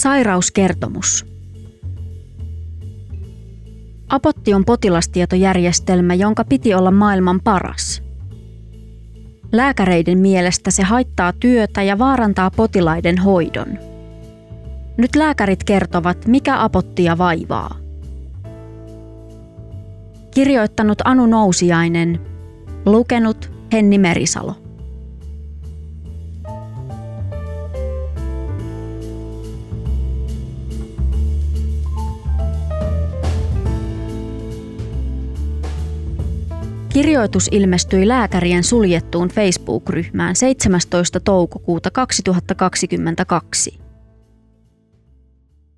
Sairauskertomus. Apotti on potilastietojärjestelmä, jonka piti olla maailman paras. Lääkäreiden mielestä se haittaa työtä ja vaarantaa potilaiden hoidon. Nyt lääkärit kertovat, mikä apottia vaivaa. Kirjoittanut Anu Nousiainen, lukenut Henni Merisalo. Kirjoitus ilmestyi lääkärien suljettuun Facebook-ryhmään 17. toukokuuta 2022.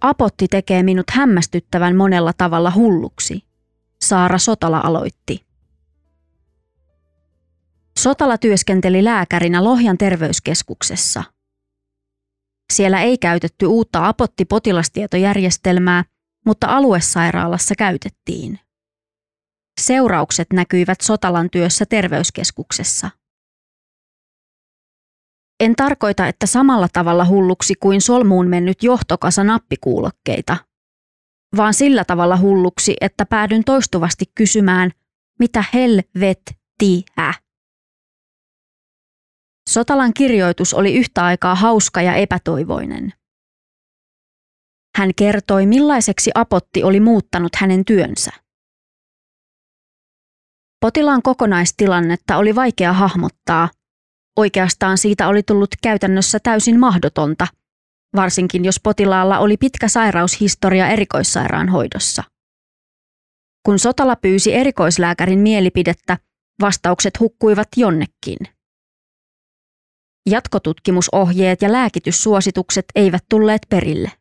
Apotti tekee minut hämmästyttävän monella tavalla hulluksi. Saara Sotala aloitti. Sotala työskenteli lääkärinä Lohjan terveyskeskuksessa. Siellä ei käytetty uutta Apotti-potilastietojärjestelmää, mutta aluesairaalassa käytettiin. Seuraukset näkyivät Sotalan työssä terveyskeskuksessa. En tarkoita, että samalla tavalla hulluksi kuin solmuun mennyt johtokasa nappikuulokkeita, vaan sillä tavalla hulluksi, että päädyn toistuvasti kysymään, mitä helvettiä. Sotalan kirjoitus oli yhtä aikaa hauska ja epätoivoinen. Hän kertoi, millaiseksi apotti oli muuttanut hänen työnsä. Potilaan kokonaistilannetta oli vaikea hahmottaa. Oikeastaan siitä oli tullut käytännössä täysin mahdotonta, varsinkin jos potilaalla oli pitkä sairaushistoria erikoissairaanhoidossa. Kun Sotala pyysi erikoislääkärin mielipidettä, vastaukset hukkuivat jonnekin. Jatkotutkimusohjeet ja lääkityssuositukset eivät tulleet perille.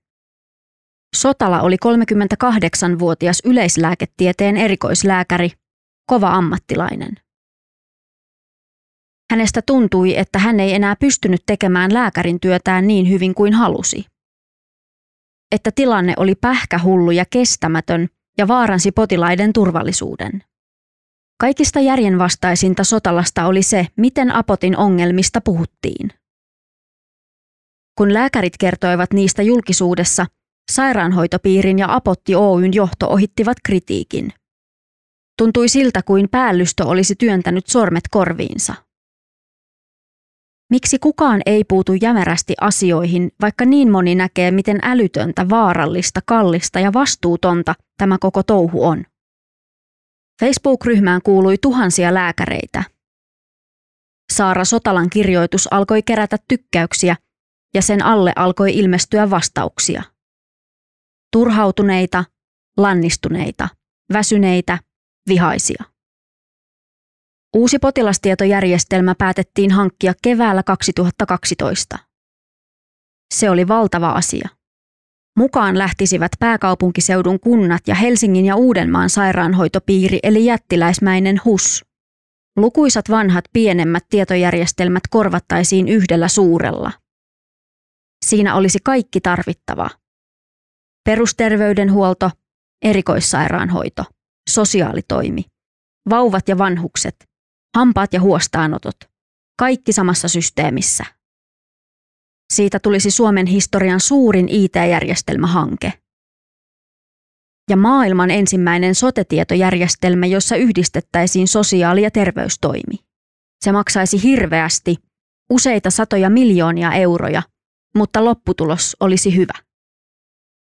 Sotala oli 38-vuotias yleislääketieteen erikoislääkäri, kova ammattilainen. Hänestä tuntui, että hän ei enää pystynyt tekemään lääkärin työtään niin hyvin kuin halusi. Että tilanne oli pähkähullu ja kestämätön ja vaaransi potilaiden turvallisuuden. Kaikista järjenvastaisinta sotalasta oli se, miten Apotin ongelmista puhuttiin. Kun lääkärit kertoivat niistä julkisuudessa, sairaanhoitopiirin ja Apotti Oyn johto ohittivat kritiikin. Tuntui siltä kuin päällystö olisi työntänyt sormet korviinsa. Miksi kukaan ei puutu jämerästi asioihin, vaikka niin moni näkee, miten älytöntä, vaarallista, kallista ja vastuutonta tämä koko touhu on? Facebook-ryhmään kuului tuhansia lääkäreitä. Saara Sotalan kirjoitus alkoi kerätä tykkäyksiä ja sen alle alkoi ilmestyä vastauksia. Turhautuneita, lannistuneita, väsyneitä, vihaisia. Uusi potilastietojärjestelmä päätettiin hankkia keväällä 2012. Se oli valtava asia. Mukaan lähtisivät pääkaupunkiseudun kunnat ja Helsingin ja Uudenmaan sairaanhoitopiiri eli jättiläismäinen HUS. Lukuisat vanhat pienemmät tietojärjestelmät korvattaisiin yhdellä suurella. Siinä olisi kaikki tarvittava. Perusterveydenhuolto, erikoissairaanhoito, sosiaalitoimi, vauvat ja vanhukset, hampaat ja huostaanotot, kaikki samassa systeemissä – siitä tulisi Suomen historian suurin IT-järjestelmähanke. Ja maailman ensimmäinen sotetietojärjestelmä, jossa yhdistettäisiin sosiaali- ja terveystoimi. Se maksaisi hirveästi, useita satoja miljoonia euroja, mutta lopputulos olisi hyvä.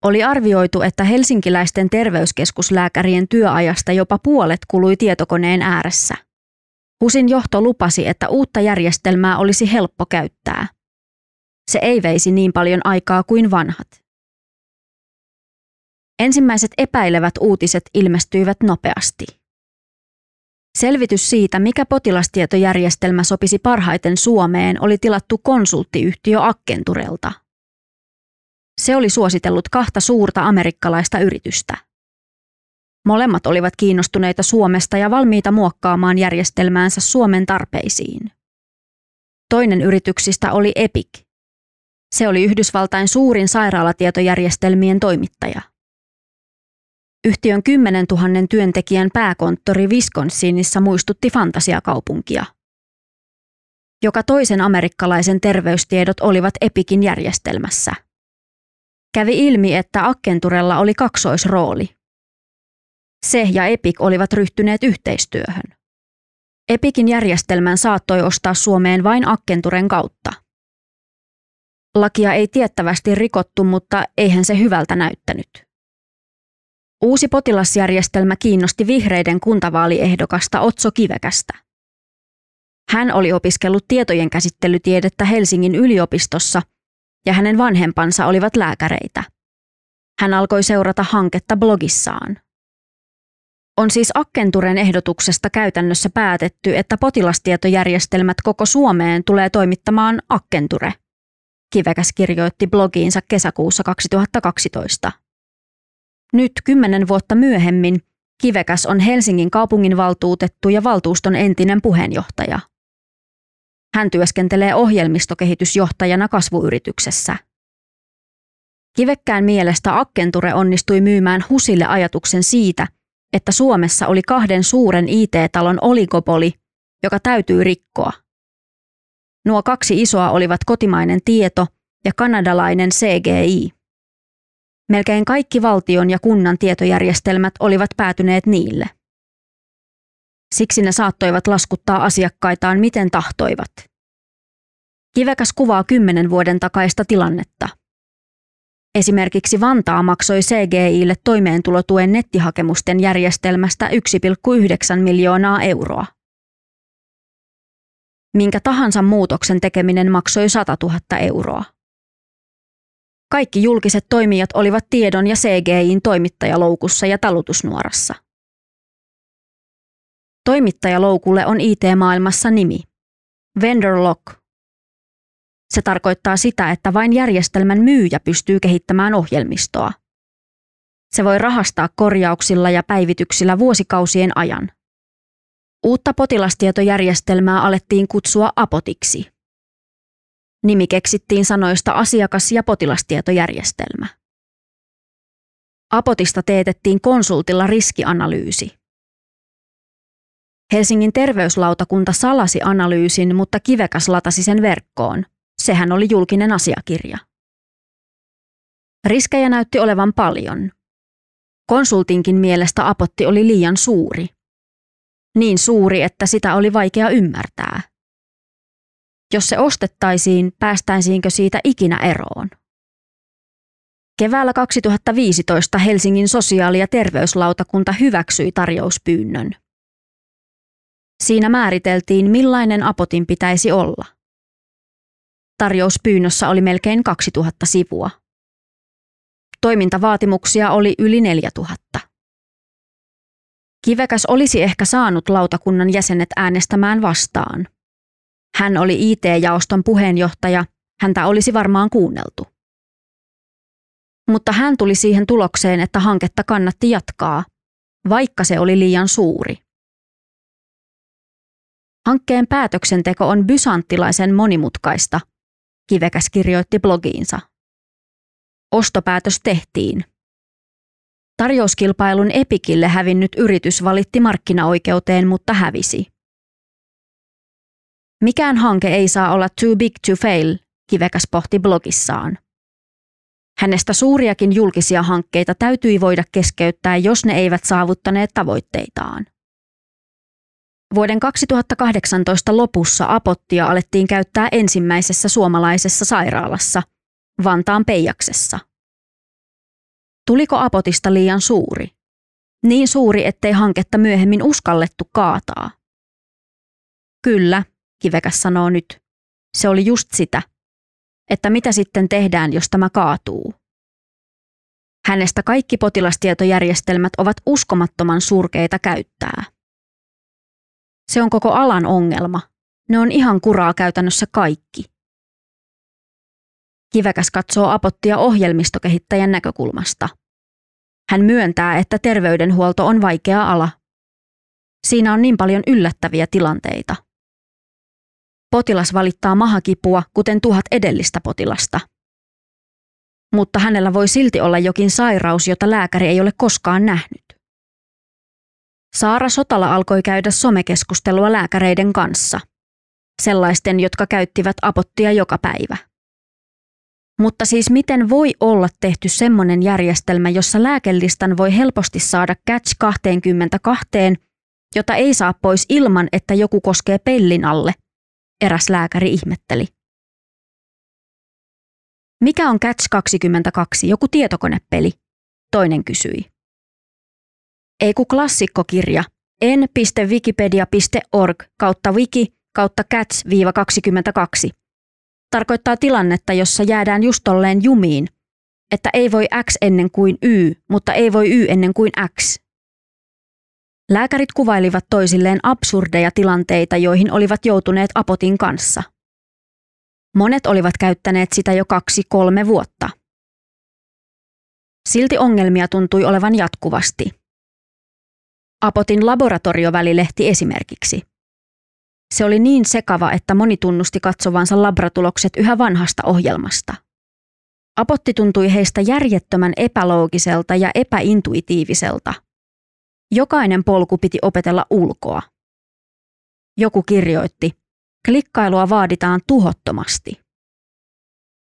Oli arvioitu, että helsinkiläisten terveyskeskuslääkärien työajasta jopa puolet kului tietokoneen ääressä. Husin johto lupasi, että uutta järjestelmää olisi helppo käyttää – se ei veisi niin paljon aikaa kuin vanhat. Ensimmäiset epäilevät uutiset ilmestyivät nopeasti. Selvitys siitä, mikä potilastietojärjestelmä sopisi parhaiten Suomeen, oli tilattu konsulttiyhtiö Akkenturelta. Se oli suositellut kahta suurta amerikkalaista yritystä. Molemmat olivat kiinnostuneita Suomesta ja valmiita muokkaamaan järjestelmäänsä Suomen tarpeisiin. Toinen yrityksistä oli Epic – se oli Yhdysvaltain suurin sairaalatietojärjestelmien toimittaja. Yhtiön 10 000 työntekijän pääkonttori Wisconsinissa muistutti fantasiakaupunkia. Joka toisen amerikkalaisen terveystiedot olivat Epikin järjestelmässä. Kävi ilmi, että Akkenturella oli kaksoisrooli. Se ja Epic olivat ryhtyneet yhteistyöhön. Epikin järjestelmän saattoi ostaa Suomeen vain Akkenturen kautta. Lakia ei tiettävästi rikottu, mutta eihän se hyvältä näyttänyt. Uusi potilasjärjestelmä kiinnosti vihreiden kuntavaaliehdokasta Otso Kivekästä. Hän oli opiskellut tietojen käsittelytiedettä Helsingin yliopistossa ja hänen vanhempansa olivat lääkäreitä. Hän alkoi seurata hanketta blogissaan. On siis Akkenturen ehdotuksesta käytännössä päätetty, että potilastietojärjestelmät koko Suomeen tulee toimittamaan Akkenture. Kivekäs kirjoitti blogiinsa kesäkuussa 2012. Nyt kymmenen vuotta myöhemmin Kivekäs on Helsingin kaupunginvaltuutettu ja valtuuston entinen puheenjohtaja. Hän työskentelee ohjelmistokehitysjohtajana kasvuyrityksessä. Kivekkään mielestä Akkenture onnistui myymään Husille ajatuksen siitä, että Suomessa oli kahden suuren IT-talon oligopoli, joka täytyy rikkoa. Nuo kaksi isoa olivat kotimainen tieto ja kanadalainen CGI. Melkein kaikki valtion ja kunnan tietojärjestelmät olivat päätyneet niille. Siksi ne saattoivat laskuttaa asiakkaitaan miten tahtoivat. Kivekäs kuvaa kymmenen vuoden takaista tilannetta. Esimerkiksi Vantaa maksoi CGIlle toimeentulotuen nettihakemusten järjestelmästä 1,9 miljoonaa euroa. Minkä tahansa muutoksen tekeminen maksoi 100 000 euroa. Kaikki julkiset toimijat olivat tiedon ja CGIin toimittajaloukussa ja talutusnuorassa. Toimittajaloukulle on IT-maailmassa nimi. Vendor lock. Se tarkoittaa sitä, että vain järjestelmän myyjä pystyy kehittämään ohjelmistoa. Se voi rahastaa korjauksilla ja päivityksillä vuosikausien ajan. Uutta potilastietojärjestelmää alettiin kutsua apotiksi. Nimi keksittiin sanoista asiakas- ja potilastietojärjestelmä. Apotista teetettiin konsultilla riskianalyysi. Helsingin terveyslautakunta salasi analyysin, mutta Kivekäs latasi sen verkkoon. Sehän oli julkinen asiakirja. Riskejä näytti olevan paljon. Konsultinkin mielestä apotti oli liian suuri. Niin suuri, että sitä oli vaikea ymmärtää. Jos se ostettaisiin, päästäisiinkö siitä ikinä eroon? Keväällä 2015 Helsingin sosiaali- ja terveyslautakunta hyväksyi tarjouspyynnön. Siinä määriteltiin, millainen apotin pitäisi olla. Tarjouspyynnössä oli melkein 2000 sivua. Toimintavaatimuksia oli yli 4000. Kivekäs olisi ehkä saanut lautakunnan jäsenet äänestämään vastaan – hän oli IT-jaoston puheenjohtaja, häntä olisi varmaan kuunneltu. Mutta hän tuli siihen tulokseen, että hanketta kannatti jatkaa, vaikka se oli liian suuri. Hankkeen päätöksenteko on bysanttilaisen monimutkaista, Kivekäs kirjoitti blogiinsa. Ostopäätös tehtiin. Tarjouskilpailun Epikille hävinnyt yritys valitti markkinaoikeuteen, mutta hävisi. Mikään hanke ei saa olla too big to fail, Kivekäs pohti blogissaan. Hänestä suuriakin julkisia hankkeita täytyi voida keskeyttää, jos ne eivät saavuttaneet tavoitteitaan. Vuoden 2018 lopussa apottia alettiin käyttää ensimmäisessä suomalaisessa sairaalassa, Vantaan Peijaksessa. Tuliko apotista liian suuri? Niin suuri, ettei hanketta myöhemmin uskallettu kaataa. Kyllä, Kivekäs sanoo nyt. Se oli just sitä. Että mitä sitten tehdään, jos tämä kaatuu? Hänestä kaikki potilastietojärjestelmät ovat uskomattoman surkeita käyttää. Se on koko alan ongelma. Ne on ihan kuraa käytännössä kaikki. Kivekäs katsoo apottia ohjelmistokehittäjän näkökulmasta. Hän myöntää, että terveydenhuolto on vaikea ala. Siinä on niin paljon yllättäviä tilanteita. Potilas valittaa mahakipua, kuten tuhat edellistä potilasta. Mutta hänellä voi silti olla jokin sairaus, jota lääkäri ei ole koskaan nähnyt. Saara Sotala alkoi käydä somekeskustelua lääkäreiden kanssa. Sellaisten, jotka käyttivät apottia joka päivä. Mutta siis miten voi olla tehty semmoinen järjestelmä, jossa lääkelistan voi helposti saada catch 22, jota ei saa pois ilman, että joku koskee pellin alle, eräs lääkäri ihmetteli. Mikä on Catch 22, joku tietokonepeli? Toinen kysyi. Ei ku klassikkokirja, en.wikipedia.org kautta wiki kautta catch-22. Tarkoittaa tilannetta, jossa jäädään just tolleen jumiin, että ei voi X ennen kuin Y, mutta ei voi Y ennen kuin X. Lääkärit kuvailivat toisilleen absurdeja tilanteita, joihin olivat joutuneet apotin kanssa. Monet olivat käyttäneet sitä jo kaksi-kolme vuotta. Silti ongelmia tuntui olevan jatkuvasti. Apotin laboratoriovälilehti esimerkiksi. Se oli niin sekava, että moni tunnusti katsovansa labratulokset yhä vanhasta ohjelmasta. Apotti tuntui heistä järjettömän epäloogiselta ja epäintuitiiviselta. Jokainen polku piti opetella ulkoa. Joku kirjoitti, klikkailua vaaditaan tuhottomasti.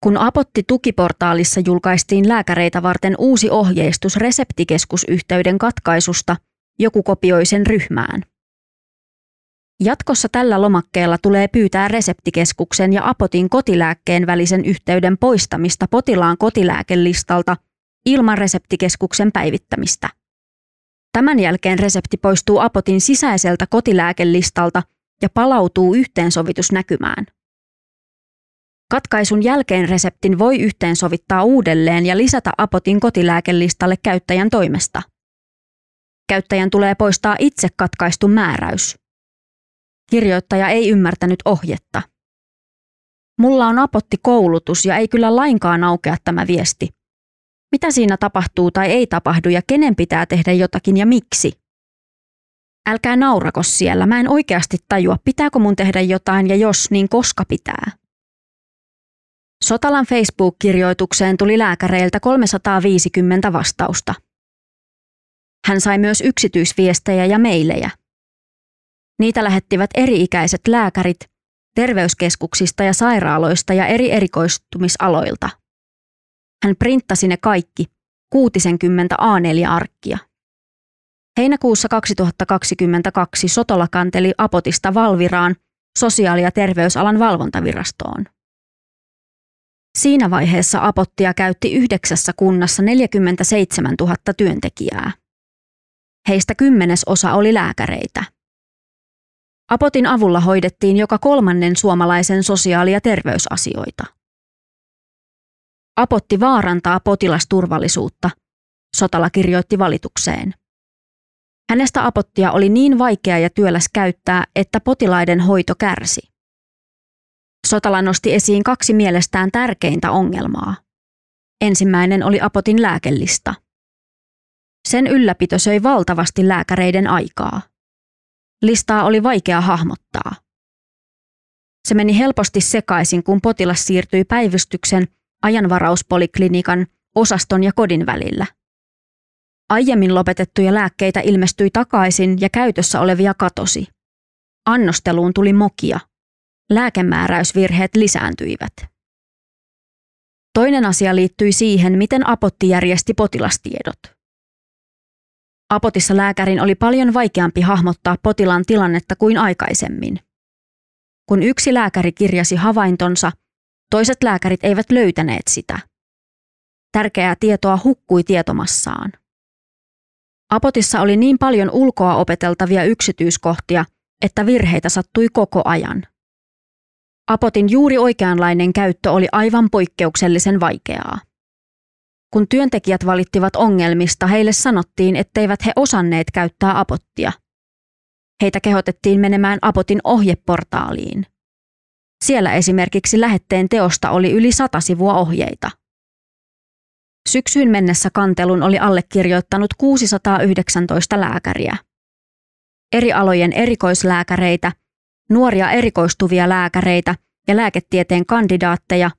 Kun Apotti tukiportaalissa julkaistiin lääkäreitä varten uusi ohjeistus reseptikeskusyhteyden katkaisusta, joku kopioi sen ryhmään. Jatkossa tällä lomakkeella tulee pyytää reseptikeskuksen ja Apotin kotilääkkeen välisen yhteyden poistamista potilaan kotilääkelistalta ilman reseptikeskuksen päivittämistä. Tämän jälkeen resepti poistuu Apotin sisäiseltä kotilääkelistalta ja palautuu yhteensovitusnäkymään. Katkaisun jälkeen reseptin voi yhteensovittaa uudelleen ja lisätä Apotin kotilääkelistalle käyttäjän toimesta. Käyttäjän tulee poistaa itse katkaistu määräys. Kirjoittaja ei ymmärtänyt ohjetta. Mulla on apottikoulutus ja ei kyllä lainkaan aukea tämä viesti. Mitä siinä tapahtuu tai ei tapahdu ja kenen pitää tehdä jotakin ja miksi? Älkää naurako siellä, mä en oikeasti tajua, pitääkö mun tehdä jotain ja jos, niin koska pitää. Sotalan Facebook-kirjoitukseen tuli lääkäreiltä 350 vastausta. Hän sai myös yksityisviestejä ja meilejä. Niitä lähettivät eri-ikäiset lääkärit terveyskeskuksista ja sairaaloista ja eri erikoistumisaloilta. Hän printtasi ne kaikki, 60 A4-arkkia. Heinäkuussa 2022 Sotola kanteli Apotista Valviraan sosiaali- ja terveysalan valvontavirastoon. Siinä vaiheessa Apottia käytti yhdeksässä kunnassa 47 000 työntekijää. Heistä kymmenesosa oli lääkäreitä. Apotin avulla hoidettiin joka kolmannen suomalaisen sosiaali- ja terveysasioita. Apotti vaarantaa potilasturvallisuutta, Sotala kirjoitti valitukseen. Hänestä apottia oli niin vaikea ja työläs käyttää, että potilaiden hoito kärsi. Sotala nosti esiin kaksi mielestään tärkeintä ongelmaa. Ensimmäinen oli apotin lääkellista. Sen ylläpito söi valtavasti lääkäreiden aikaa. Listaa oli vaikea hahmottaa. Se meni helposti sekaisin, kun potilas siirtyi päivystyksen, ajanvarauspoliklinikan, osaston ja kodin välillä – Aiemmin lopetettuja lääkkeitä ilmestyi takaisin ja käytössä olevia katosi. Annosteluun tuli mokia. Lääkemääräysvirheet lisääntyivät. Toinen asia liittyi siihen, miten Apotti järjesti potilastiedot. Apotissa lääkärin oli paljon vaikeampi hahmottaa potilaan tilannetta kuin aikaisemmin. Kun yksi lääkäri kirjasi havaintonsa, toiset lääkärit eivät löytäneet sitä. Tärkeää tietoa hukkui tietomassaan. Apotissa oli niin paljon ulkoa opeteltavia yksityiskohtia, että virheitä sattui koko ajan. Apotin juuri oikeanlainen käyttö oli aivan poikkeuksellisen vaikeaa. Kun työntekijät valittivat ongelmista, heille sanottiin, etteivät he osanneet käyttää apottia. Heitä kehotettiin menemään apotin ohjeportaaliin. Siellä esimerkiksi lähetteen teosta oli yli sata sivua ohjeita. Syksyyn mennessä kantelun oli allekirjoittanut 619 lääkäriä. Eri alojen erikoislääkäreitä, nuoria erikoistuvia lääkäreitä ja lääketieteen kandidaatteja,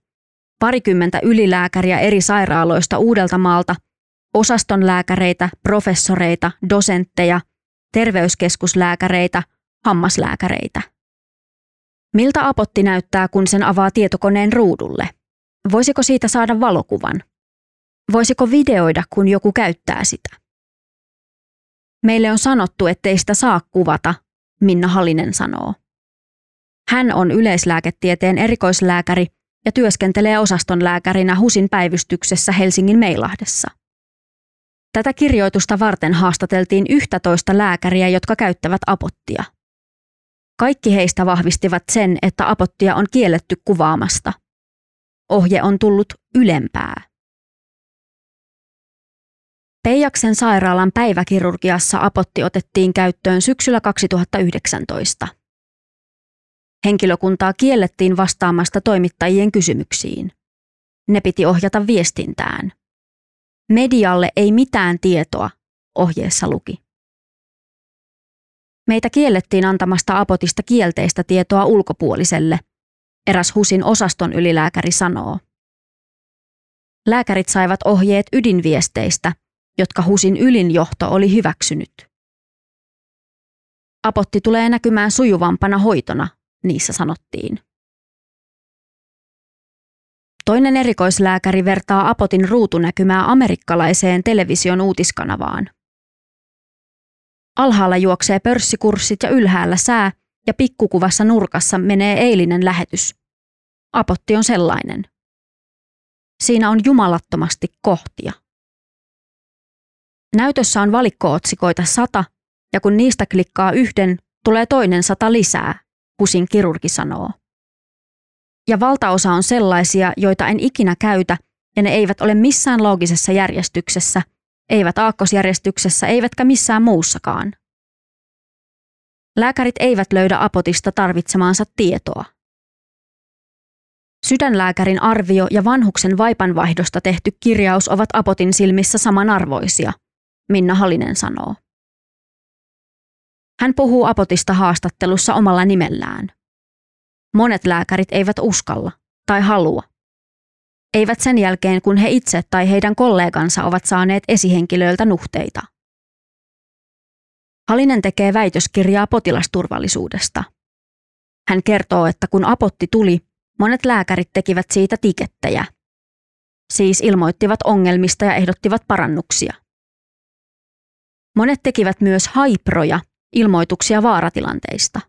parikymmentä ylilääkäriä eri sairaaloista Uudeltamaalta, osaston lääkäreitä, professoreita, dosentteja, terveyskeskuslääkäreitä, hammaslääkäreitä. Miltä apotti näyttää, kun sen avaa tietokoneen ruudulle? Voisiko siitä saada valokuvan? Voisiko videoida, kun joku käyttää sitä? Meille on sanottu, ettei sitä saa kuvata, Minna Halinen sanoo. Hän on yleislääketieteen erikoislääkäri ja työskentelee osaston lääkärinä HUSin päivystyksessä Helsingin Meilahdessa. Tätä kirjoitusta varten haastateltiin 11 lääkäriä, jotka käyttävät apottia. Kaikki heistä vahvistivat sen, että apottia on kielletty kuvaamasta. Ohje on tullut ylempää. Peijaksen sairaalan päiväkirurgiassa apotti otettiin käyttöön syksyllä 2019. Henkilökuntaa kiellettiin vastaamasta toimittajien kysymyksiin. Ne piti ohjata viestintään. Medialle ei mitään tietoa, ohjeessa luki. Meitä kiellettiin antamasta apotista kielteistä tietoa ulkopuoliselle, eräs HUSin osaston ylilääkäri sanoo. Lääkärit saivat ohjeet ydinviesteistä, jotka HUSin ylinjohto oli hyväksynyt. Apotti tulee näkymään sujuvampana hoitona, niissä sanottiin. Toinen erikoislääkäri vertaa Apotin ruutunäkymää amerikkalaiseen television uutiskanavaan. Alhaalla juoksee pörssikurssit ja ylhäällä sää ja pikkukuvassa nurkassa menee eilinen lähetys. Apotti on sellainen. Siinä on jumalattomasti kohtia. Näytössä on valikkootsikoita sata, ja kun niistä klikkaa yhden, tulee toinen sata lisää, Husin kirurgi sanoo. Ja valtaosa on sellaisia, joita en ikinä käytä, ja ne eivät ole missään loogisessa järjestyksessä, eivät aakkosjärjestyksessä, eivätkä missään muussakaan. Lääkärit eivät löydä apotista tarvitsemaansa tietoa. Sydänlääkärin arvio ja vanhuksen vaipanvaihdosta tehty kirjaus ovat apotin silmissä samanarvoisia, Minna Halinen sanoo. Hän puhuu apotista haastattelussa omalla nimellään. Monet lääkärit eivät uskalla tai halua. Eivät sen jälkeen, kun he itse tai heidän kollegansa ovat saaneet esihenkilöiltä nuhteita. Halinen tekee väitöskirjaa potilasturvallisuudesta. Hän kertoo, että kun apotti tuli, monet lääkärit tekivät siitä tikettejä. Siis ilmoittivat ongelmista ja ehdottivat parannuksia. Monet tekivät myös haiproja, ilmoituksia vaaratilanteista.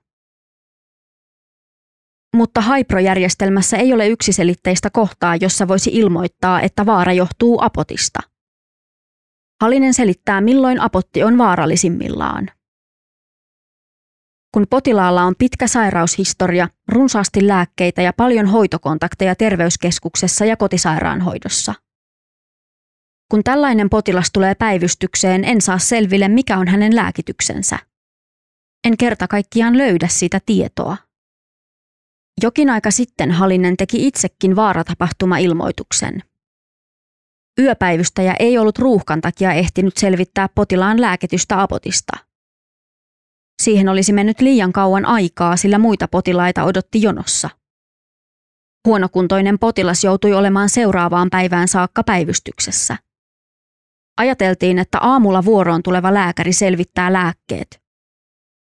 Mutta Haipro-järjestelmässä ei ole yksiselitteistä kohtaa, jossa voisi ilmoittaa, että vaara johtuu apotista. Halinen selittää, milloin apotti on vaarallisimmillaan. Kun potilaalla on pitkä sairaushistoria, runsaasti lääkkeitä ja paljon hoitokontakteja terveyskeskuksessa ja kotisairaanhoidossa. Kun tällainen potilas tulee päivystykseen, en saa selville, mikä on hänen lääkityksensä. En kerta kaikkiaan löydä sitä tietoa. Jokin aika sitten Halinen teki itsekin vaaratapahtuma-ilmoituksen. Yöpäivystäjä ei ollut ruuhkan takia ehtinyt selvittää potilaan lääkitystä apotista. Siihen olisi mennyt liian kauan aikaa, sillä muita potilaita odotti jonossa. Huonokuntoinen potilas joutui olemaan seuraavaan päivään saakka päivystyksessä. Ajateltiin, että aamulla vuoroon tuleva lääkäri selvittää lääkkeet,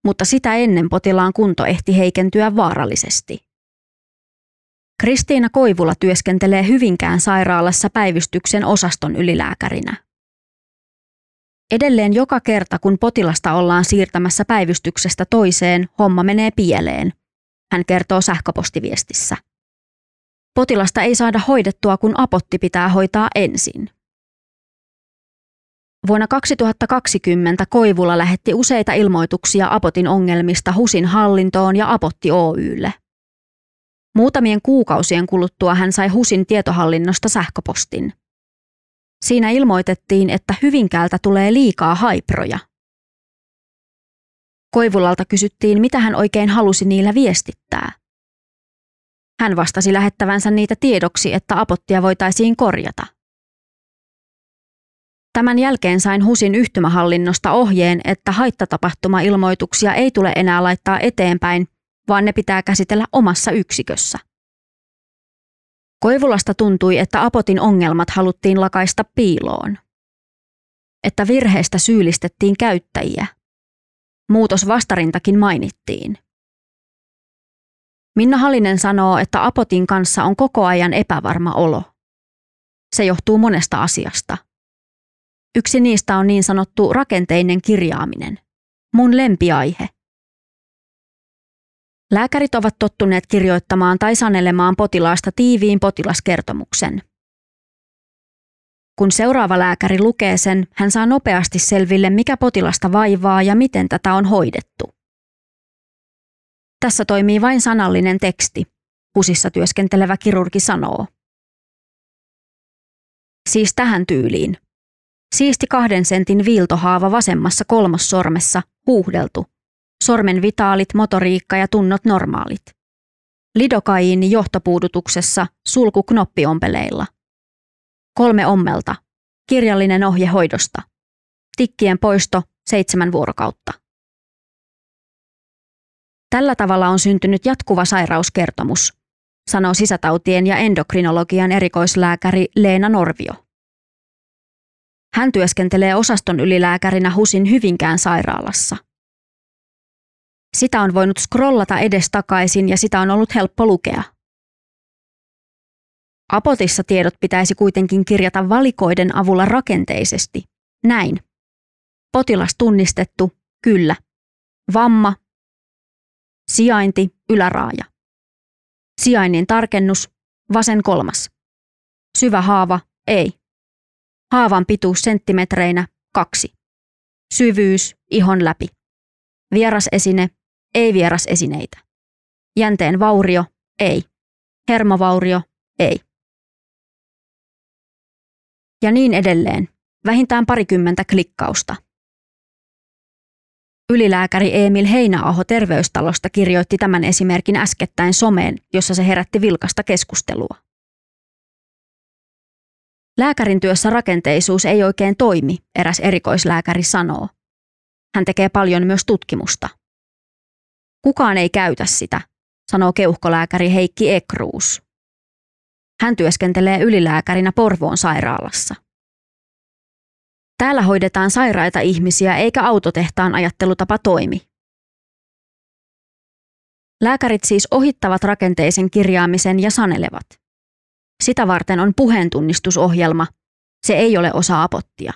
mutta sitä ennen potilaan kunto ehti heikentyä vaarallisesti. Kristiina Koivula työskentelee Hyvinkään sairaalassa päivystyksen osaston ylilääkärinä. Edelleen joka kerta, kun potilasta ollaan siirtämässä päivystyksestä toiseen, homma menee pieleen, hän kertoo sähköpostiviestissä. Potilasta ei saada hoidettua, kun apotti pitää hoitaa ensin. Vuonna 2020 Koivula lähetti useita ilmoituksia Apotin ongelmista HUSin hallintoon ja Apotti Oylle. Muutamien kuukausien kuluttua hän sai HUSin tietohallinnosta sähköpostin. Siinä ilmoitettiin, että Hyvinkäältä tulee liikaa haiproja. Koivulalta kysyttiin, mitä hän oikein halusi niillä viestittää. Hän vastasi lähettävänsä niitä tiedoksi, että apottia voitaisiin korjata. Tämän jälkeen sain HUSin yhtymähallinnosta ohjeen, että haittatapahtuma-ilmoituksia ei tule enää laittaa eteenpäin, vaan ne pitää käsitellä omassa yksikössä. Koivulasta tuntui, että Apotin ongelmat haluttiin lakaista piiloon. Että virheestä syyllistettiin käyttäjiä. Muutos vastarintakin mainittiin. Minna Halinen sanoo, että Apotin kanssa on koko ajan epävarma olo. Se johtuu monesta asiasta. Yksi niistä on niin sanottu rakenteinen kirjaaminen. Mun lempiaihe. Lääkärit ovat tottuneet kirjoittamaan tai sanelemaan potilaasta tiiviin potilaskertomuksen. Kun seuraava lääkäri lukee sen, hän saa nopeasti selville, mikä potilasta vaivaa ja miten tätä on hoidettu. Tässä toimii vain sanallinen teksti, husissa työskentelevä kirurgi sanoo. Siis tähän tyyliin. Siisti kahden sentin viiltohaava vasemmassa kolmossormessa, huuhdeltu. Sormen vitaalit, motoriikka ja tunnot normaalit. Lidokaiini johtopuudutuksessa, sulku knoppiompeleilla. Kolme ommelta. Kirjallinen ohje hoidosta. Tikkien poisto seitsemän vuorokautta. Tällä tavalla on syntynyt jatkuva sairauskertomus, sanoo sisätautien ja endokrinologian erikoislääkäri Leena Norvio. Hän työskentelee osaston ylilääkärinä HUSin Hyvinkään sairaalassa. Sitä on voinut scrollata edestakaisin ja sitä on ollut helppo lukea. Apotissa tiedot pitäisi kuitenkin kirjata valikoiden avulla rakenteisesti. Näin. Potilas tunnistettu, kyllä. Vamma, sijainti, yläraaja. Sijainnin tarkennus, vasen kolmas. Syvä haava, ei. Haavan pituus senttimetreinä, kaksi. Syvyys, ihon läpi. Vieras esine, ei vieras esineitä. Jänteen vaurio, ei. Hermovaurio, ei ja niin edelleen, vähintään parikymmentä klikkausta. Ylilääkäri Emil Heinäaho terveystalosta kirjoitti tämän esimerkin äskettäin someen, jossa se herätti vilkasta keskustelua. Lääkärin työssä rakenteisuus ei oikein toimi, eräs erikoislääkäri sanoo. Hän tekee paljon myös tutkimusta. Kukaan ei käytä sitä, sanoo keuhkolääkäri Heikki Ekruus. Hän työskentelee ylilääkärinä Porvoon sairaalassa. Täällä hoidetaan sairaita ihmisiä eikä autotehtaan ajattelutapa toimi. Lääkärit siis ohittavat rakenteisen kirjaamisen ja sanelevat. Sitä varten on puheentunnistusohjelma. Se ei ole osa apottia.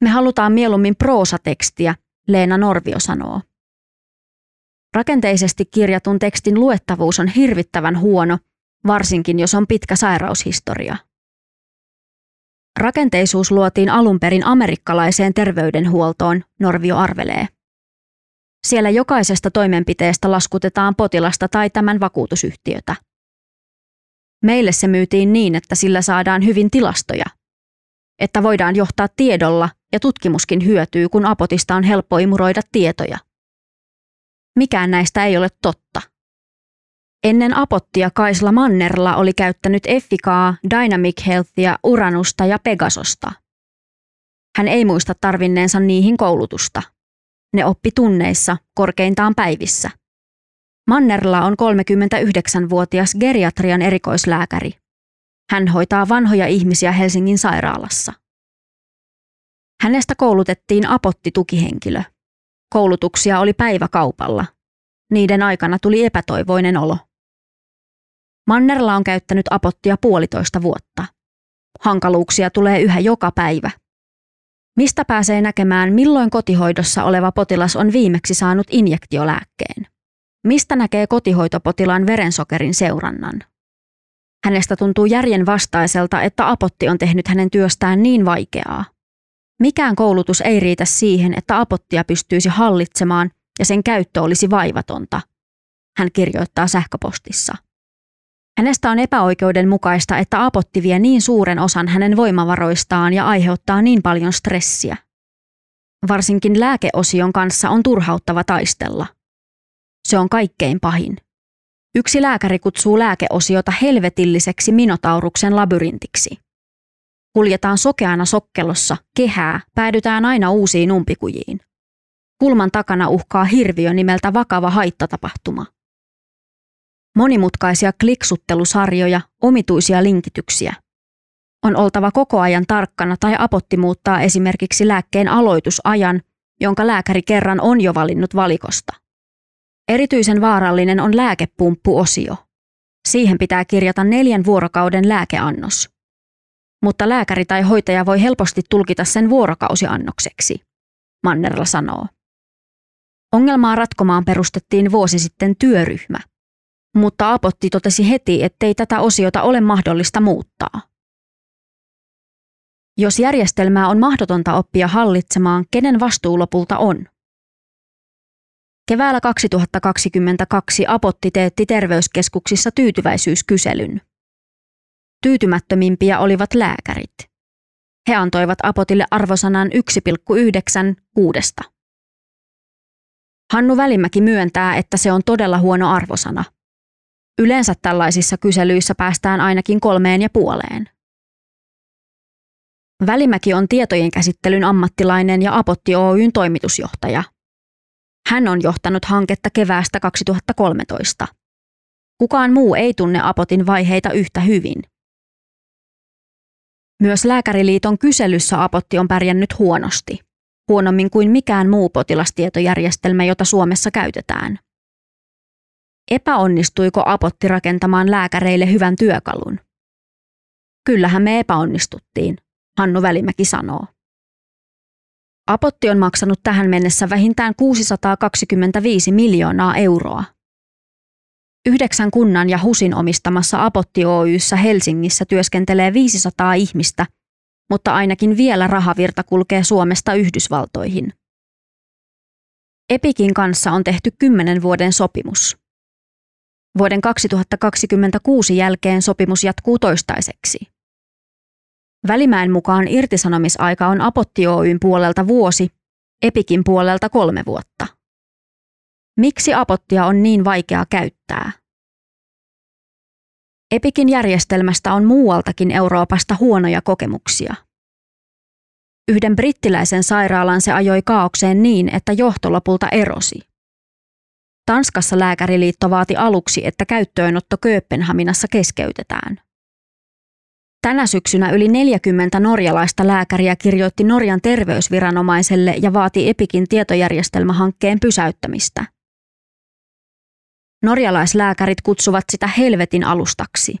Me halutaan mieluummin proosatekstiä, Leena Norvio sanoo. Rakenteisesti kirjatun tekstin luettavuus on hirvittävän huono – varsinkin jos on pitkä sairaushistoria. Rakenteisuus luotiin alun perin amerikkalaiseen terveydenhuoltoon, Norvio arvelee. Siellä jokaisesta toimenpiteestä laskutetaan potilasta tai tämän vakuutusyhtiötä. Meille se myytiin niin, että sillä saadaan hyvin tilastoja. Että voidaan johtaa tiedolla ja tutkimuskin hyötyy, kun apotista on helppo imuroida tietoja. Mikään näistä ei ole totta. Ennen Apottia Kaisla Mannerla oli käyttänyt Effikaa, Dynamic Healthia, Uranusta ja Pegasosta. Hän ei muista tarvinneensa niihin koulutusta. Ne oppi tunneissa, korkeintaan päivissä. Mannerla on 39-vuotias geriatrian erikoislääkäri. Hän hoitaa vanhoja ihmisiä Helsingin sairaalassa. Hänestä koulutettiin apottitukihenkilö. Koulutuksia oli päiväkaupalla. Niiden aikana tuli epätoivoinen olo. Mannerla on käyttänyt apottia puolitoista vuotta. Hankaluuksia tulee yhä joka päivä. Mistä pääsee näkemään, milloin kotihoidossa oleva potilas on viimeksi saanut injektiolääkkeen? Mistä näkee kotihoitopotilaan verensokerin seurannan? Hänestä tuntuu järjen vastaiselta, että apotti on tehnyt hänen työstään niin vaikeaa. Mikään koulutus ei riitä siihen, että apottia pystyisi hallitsemaan ja sen käyttö olisi vaivatonta, hän kirjoittaa sähköpostissa. Hänestä on epäoikeudenmukaista, että apotti vie niin suuren osan hänen voimavaroistaan ja aiheuttaa niin paljon stressiä. Varsinkin lääkeosion kanssa on turhauttava taistella. Se on kaikkein pahin. Yksi lääkäri kutsuu lääkeosiota helvetilliseksi minotauruksen labyrintiksi. Kuljetaan sokeana sokkelossa, kehää, päädytään aina uusiin umpikujiin. Kulman takana uhkaa hirviö nimeltä vakava haittatapahtuma monimutkaisia kliksuttelusarjoja, omituisia linkityksiä. On oltava koko ajan tarkkana tai apotti muuttaa esimerkiksi lääkkeen aloitusajan, jonka lääkäri kerran on jo valinnut valikosta. Erityisen vaarallinen on lääkepumppuosio. Siihen pitää kirjata neljän vuorokauden lääkeannos. Mutta lääkäri tai hoitaja voi helposti tulkita sen vuorokausiannokseksi, Mannerla sanoo. Ongelmaa ratkomaan perustettiin vuosi sitten työryhmä, mutta Apotti totesi heti, ettei tätä osiota ole mahdollista muuttaa. Jos järjestelmää on mahdotonta oppia hallitsemaan, kenen vastuu lopulta on? Keväällä 2022 Apotti teetti terveyskeskuksissa tyytyväisyyskyselyn. Tyytymättömimpiä olivat lääkärit. He antoivat Apotille arvosanan 1,9 kuudesta. Hannu Välimäki myöntää, että se on todella huono arvosana. Yleensä tällaisissa kyselyissä päästään ainakin kolmeen ja puoleen. Välimäki on tietojen käsittelyn ammattilainen ja Apotti Oyn toimitusjohtaja. Hän on johtanut hanketta keväästä 2013. Kukaan muu ei tunne Apotin vaiheita yhtä hyvin. Myös Lääkäriliiton kyselyssä Apotti on pärjännyt huonosti, huonommin kuin mikään muu potilastietojärjestelmä, jota Suomessa käytetään. Epäonnistuiko Apotti rakentamaan lääkäreille hyvän työkalun? Kyllähän me epäonnistuttiin, Hannu Välimäki sanoo. Apotti on maksanut tähän mennessä vähintään 625 miljoonaa euroa. Yhdeksän kunnan ja HUSin omistamassa Apotti Oyssä Helsingissä työskentelee 500 ihmistä, mutta ainakin vielä rahavirta kulkee Suomesta Yhdysvaltoihin. Epikin kanssa on tehty kymmenen vuoden sopimus. Vuoden 2026 jälkeen sopimus jatkuu toistaiseksi. Välimäen mukaan irtisanomisaika on Apotti Oyn puolelta vuosi, Epikin puolelta kolme vuotta. Miksi Apottia on niin vaikea käyttää? Epikin järjestelmästä on muualtakin Euroopasta huonoja kokemuksia. Yhden brittiläisen sairaalan se ajoi kaaukseen niin, että johto lopulta erosi. Tanskassa lääkäriliitto vaati aluksi, että käyttöönotto Kööpenhaminassa keskeytetään. Tänä syksynä yli 40 norjalaista lääkäriä kirjoitti Norjan terveysviranomaiselle ja vaati Epikin tietojärjestelmähankkeen pysäyttämistä. Norjalaislääkärit kutsuvat sitä helvetin alustaksi.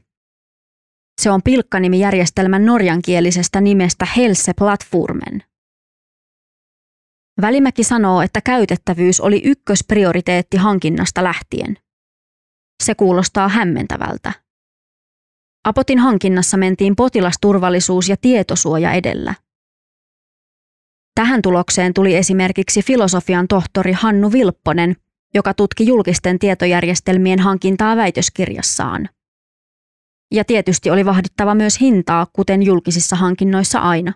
Se on pilkkanimi järjestelmän norjankielisestä nimestä Helse Platformen. Välimäki sanoo, että käytettävyys oli ykkösprioriteetti hankinnasta lähtien. Se kuulostaa hämmentävältä. Apotin hankinnassa mentiin potilasturvallisuus ja tietosuoja edellä. Tähän tulokseen tuli esimerkiksi filosofian tohtori Hannu Vilpponen, joka tutki julkisten tietojärjestelmien hankintaa väitöskirjassaan. Ja tietysti oli vahdittava myös hintaa, kuten julkisissa hankinnoissa aina.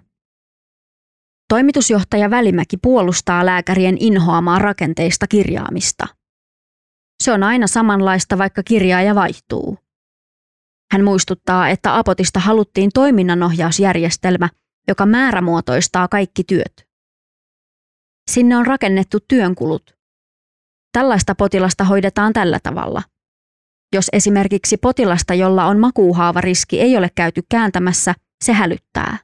Toimitusjohtaja Välimäki puolustaa lääkärien inhoamaa rakenteista kirjaamista. Se on aina samanlaista, vaikka kirjaaja vaihtuu. Hän muistuttaa, että Apotista haluttiin toiminnanohjausjärjestelmä, joka määrämuotoistaa kaikki työt. Sinne on rakennettu työnkulut. Tällaista potilasta hoidetaan tällä tavalla. Jos esimerkiksi potilasta, jolla on makuuhaavariski, ei ole käyty kääntämässä, se hälyttää.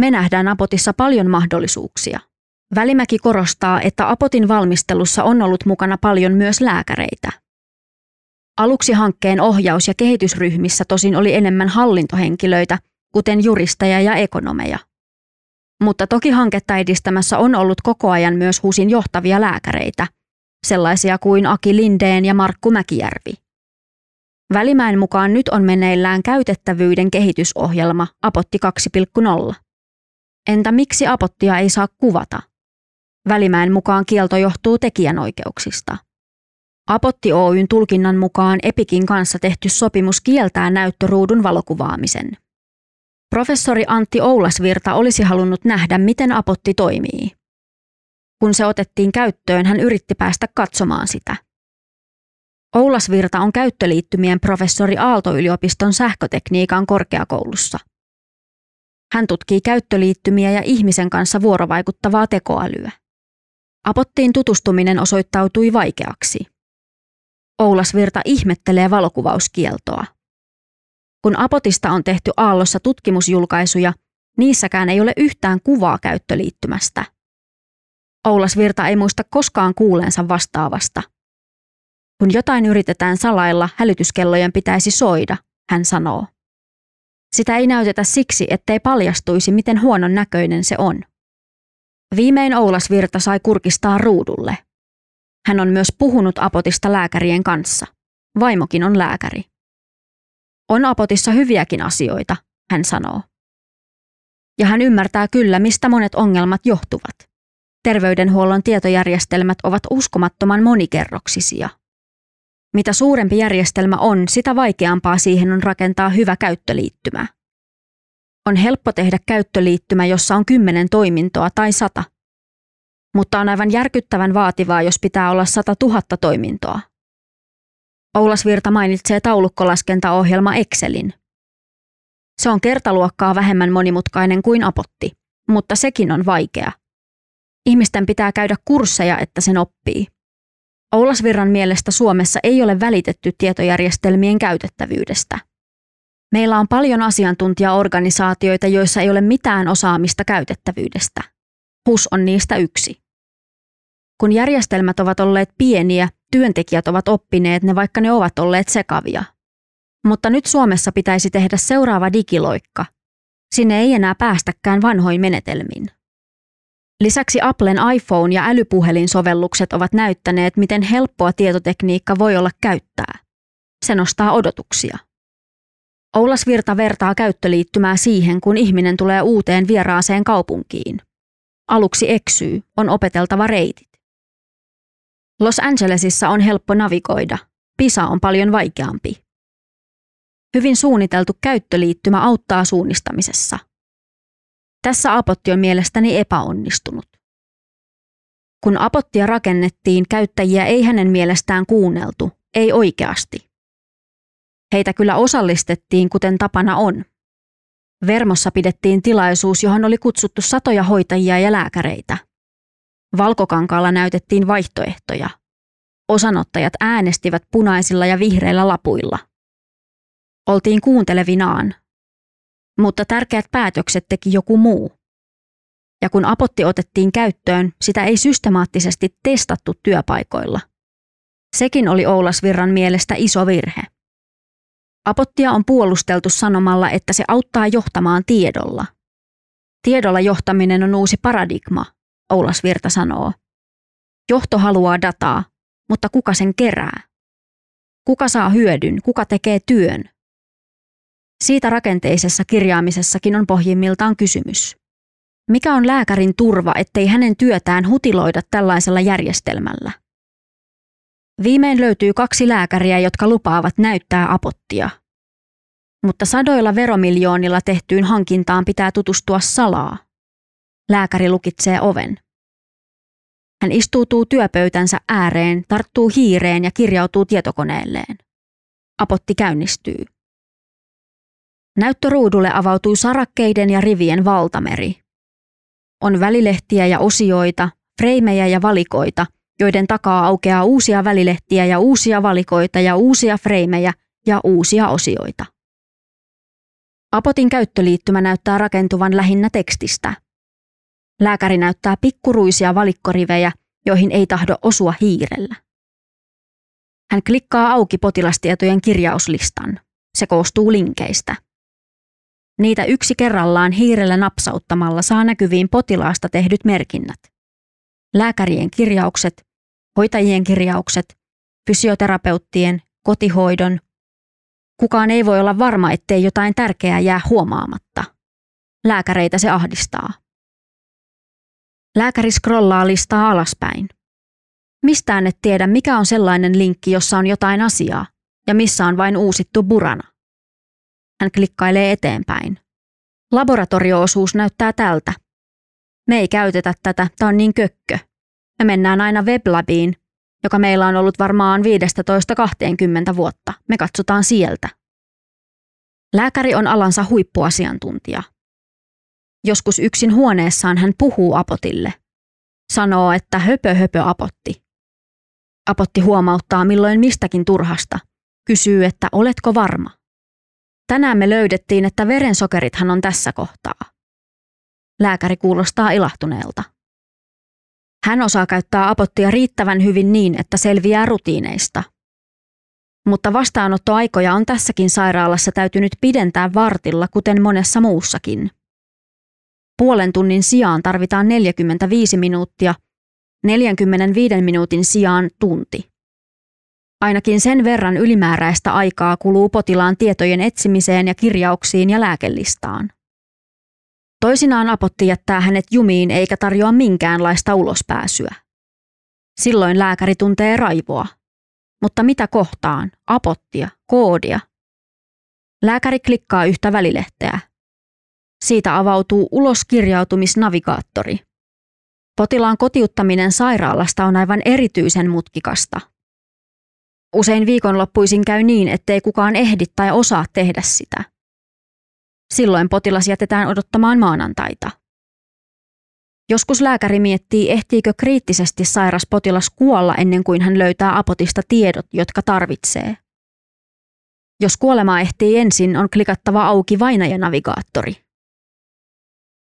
Me nähdään Apotissa paljon mahdollisuuksia. Välimäki korostaa, että Apotin valmistelussa on ollut mukana paljon myös lääkäreitä. Aluksi hankkeen ohjaus- ja kehitysryhmissä tosin oli enemmän hallintohenkilöitä, kuten juristeja ja ekonomeja. Mutta toki hanketta edistämässä on ollut koko ajan myös HUSin johtavia lääkäreitä, sellaisia kuin Aki Lindeen ja Markku Mäkijärvi. Välimäen mukaan nyt on meneillään käytettävyyden kehitysohjelma Apotti 2.0. Entä miksi Apottia ei saa kuvata? Välimäen mukaan kielto johtuu tekijänoikeuksista. Apotti Oyn tulkinnan mukaan Epikin kanssa tehty sopimus kieltää näyttöruudun valokuvaamisen. Professori Antti Oulasvirta olisi halunnut nähdä, miten Apotti toimii. Kun se otettiin käyttöön, hän yritti päästä katsomaan sitä. Oulasvirta on käyttöliittymien professori Aalto-yliopiston sähkötekniikan korkeakoulussa. Hän tutkii käyttöliittymiä ja ihmisen kanssa vuorovaikuttavaa tekoälyä. Apottiin tutustuminen osoittautui vaikeaksi. Oulasvirta ihmettelee valokuvauskieltoa. Kun Apotista on tehty Aallossa tutkimusjulkaisuja, niissäkään ei ole yhtään kuvaa käyttöliittymästä. Oulas Virta ei muista koskaan kuuleensa vastaavasta, Kun jotain yritetään salailla, hälytyskellojen pitäisi soida, hän sanoo. Sitä ei näytetä siksi, ettei paljastuisi, miten huonon näköinen se on. Viimein Oulas Virta sai kurkistaa ruudulle. Hän on myös puhunut apotista lääkärien kanssa. Vaimokin on lääkäri. On apotissa hyviäkin asioita, hän sanoo. Ja hän ymmärtää kyllä, mistä monet ongelmat johtuvat. Terveydenhuollon tietojärjestelmät ovat uskomattoman monikerroksisia. Mitä suurempi järjestelmä on, sitä vaikeampaa siihen on rakentaa hyvä käyttöliittymä. On helppo tehdä käyttöliittymä, jossa on kymmenen toimintoa tai sata. Mutta on aivan järkyttävän vaativaa, jos pitää olla sata tuhatta toimintoa. Oulas Virta mainitsee taulukkolaskentaohjelma Excelin. Se on kertaluokkaa vähemmän monimutkainen kuin apotti, mutta sekin on vaikea. Ihmisten pitää käydä kursseja, että sen oppii. Oulasvirran mielestä Suomessa ei ole välitetty tietojärjestelmien käytettävyydestä. Meillä on paljon asiantuntijaorganisaatioita, joissa ei ole mitään osaamista käytettävyydestä. HUS on niistä yksi. Kun järjestelmät ovat olleet pieniä, työntekijät ovat oppineet ne, vaikka ne ovat olleet sekavia. Mutta nyt Suomessa pitäisi tehdä seuraava digiloikka. Sinne ei enää päästäkään vanhoin menetelmin. Lisäksi Applen iPhone- ja älypuhelinsovellukset ovat näyttäneet, miten helppoa tietotekniikka voi olla käyttää. Se nostaa odotuksia. Oulas Virta vertaa käyttöliittymää siihen, kun ihminen tulee uuteen vieraaseen kaupunkiin. Aluksi eksyy, on opeteltava reitit. Los Angelesissa on helppo navigoida, Pisa on paljon vaikeampi. Hyvin suunniteltu käyttöliittymä auttaa suunnistamisessa – tässä apotti on mielestäni epäonnistunut. Kun apottia rakennettiin, käyttäjiä ei hänen mielestään kuunneltu, ei oikeasti. Heitä kyllä osallistettiin, kuten tapana on. Vermossa pidettiin tilaisuus, johon oli kutsuttu satoja hoitajia ja lääkäreitä. Valkokankaalla näytettiin vaihtoehtoja. Osanottajat äänestivät punaisilla ja vihreillä lapuilla. Oltiin kuuntelevinaan, mutta tärkeät päätökset teki joku muu. Ja kun apotti otettiin käyttöön, sitä ei systemaattisesti testattu työpaikoilla. Sekin oli Oulasvirran mielestä iso virhe. Apottia on puolusteltu sanomalla, että se auttaa johtamaan tiedolla. Tiedolla johtaminen on uusi paradigma, Oulasvirta sanoo. Johto haluaa dataa, mutta kuka sen kerää? Kuka saa hyödyn, kuka tekee työn? Siitä rakenteisessa kirjaamisessakin on pohjimmiltaan kysymys. Mikä on lääkärin turva, ettei hänen työtään hutiloida tällaisella järjestelmällä? Viimein löytyy kaksi lääkäriä, jotka lupaavat näyttää apottia. Mutta sadoilla veromiljoonilla tehtyyn hankintaan pitää tutustua salaa. Lääkäri lukitsee oven. Hän istuutuu työpöytänsä ääreen, tarttuu hiireen ja kirjautuu tietokoneelleen. Apotti käynnistyy. Näyttöruudulle avautui sarakkeiden ja rivien valtameri. On välilehtiä ja osioita, freimejä ja valikoita, joiden takaa aukeaa uusia välilehtiä ja uusia valikoita ja uusia freimejä ja uusia osioita. Apotin käyttöliittymä näyttää rakentuvan lähinnä tekstistä. Lääkäri näyttää pikkuruisia valikkorivejä, joihin ei tahdo osua hiirellä. Hän klikkaa auki potilastietojen kirjauslistan. Se koostuu linkeistä. Niitä yksi kerrallaan hiirellä napsauttamalla saa näkyviin potilaasta tehdyt merkinnät. Lääkärien kirjaukset, hoitajien kirjaukset, fysioterapeuttien, kotihoidon. Kukaan ei voi olla varma, ettei jotain tärkeää jää huomaamatta. Lääkäreitä se ahdistaa. Lääkäri scrollaa listaa alaspäin. Mistään et tiedä, mikä on sellainen linkki, jossa on jotain asiaa, ja missä on vain uusittu burana. Hän klikkailee eteenpäin. Laboratorioosuus näyttää tältä. Me ei käytetä tätä, tämä on niin kökkö. Me mennään aina weblabiin, joka meillä on ollut varmaan 15-20 vuotta. Me katsotaan sieltä. Lääkäri on alansa huippuasiantuntija. Joskus yksin huoneessaan hän puhuu apotille. Sanoo, että höpö höpö apotti. Apotti huomauttaa milloin mistäkin turhasta. Kysyy, että oletko varma. Tänään me löydettiin, että verensokerithan on tässä kohtaa. Lääkäri kuulostaa ilahtuneelta. Hän osaa käyttää apottia riittävän hyvin niin, että selviää rutiineista. Mutta vastaanottoaikoja on tässäkin sairaalassa täytynyt pidentää vartilla, kuten monessa muussakin. Puolen tunnin sijaan tarvitaan 45 minuuttia, 45 minuutin sijaan tunti. Ainakin sen verran ylimääräistä aikaa kuluu potilaan tietojen etsimiseen ja kirjauksiin ja lääkelistaan. Toisinaan apotti jättää hänet jumiin eikä tarjoa minkäänlaista ulospääsyä. Silloin lääkäri tuntee raivoa. Mutta mitä kohtaan? Apottia, koodia. Lääkäri klikkaa yhtä välilehteä. Siitä avautuu uloskirjautumisnavigaattori. Potilaan kotiuttaminen sairaalasta on aivan erityisen mutkikasta. Usein viikonloppuisin käy niin, ettei kukaan ehdi tai osaa tehdä sitä. Silloin potilas jätetään odottamaan maanantaita. Joskus lääkäri miettii, ehtiikö kriittisesti sairas potilas kuolla ennen kuin hän löytää apotista tiedot, jotka tarvitsee. Jos kuolema ehtii ensin, on klikattava auki vainajanavigaattori.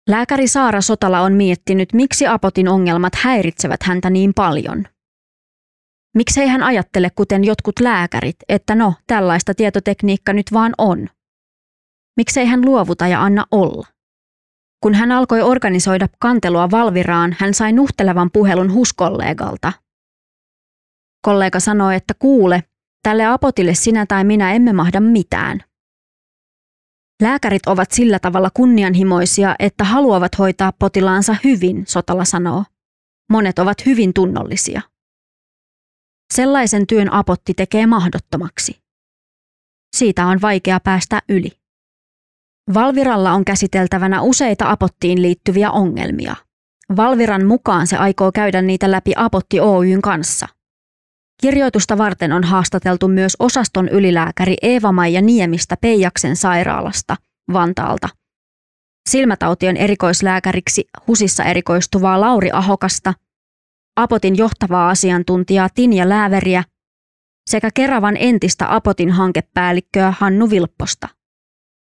Lääkäri Saara Sotala on miettinyt, miksi apotin ongelmat häiritsevät häntä niin paljon. Miksei hän ajattele, kuten jotkut lääkärit, että no, tällaista tietotekniikka nyt vaan on. Miksei hän luovuta ja anna olla? Kun hän alkoi organisoida kantelua Valviraan, hän sai nuhtelevan puhelun huskollegalta. Kollega sanoi, että kuule, tälle apotille sinä tai minä emme mahda mitään. Lääkärit ovat sillä tavalla kunnianhimoisia, että haluavat hoitaa potilaansa hyvin, Sotala sanoo. Monet ovat hyvin tunnollisia. Sellaisen työn apotti tekee mahdottomaksi. Siitä on vaikea päästä yli. Valviralla on käsiteltävänä useita apottiin liittyviä ongelmia. Valviran mukaan se aikoo käydä niitä läpi Apotti Oyn kanssa. Kirjoitusta varten on haastateltu myös osaston ylilääkäri Eeva-Maija Niemistä Peijaksen sairaalasta Vantaalta. Silmätautien erikoislääkäriksi HUSissa erikoistuvaa Lauri Ahokasta, Apotin johtavaa asiantuntijaa Tinja Lääveriä sekä Keravan entistä Apotin hankepäällikköä Hannu Vilpposta.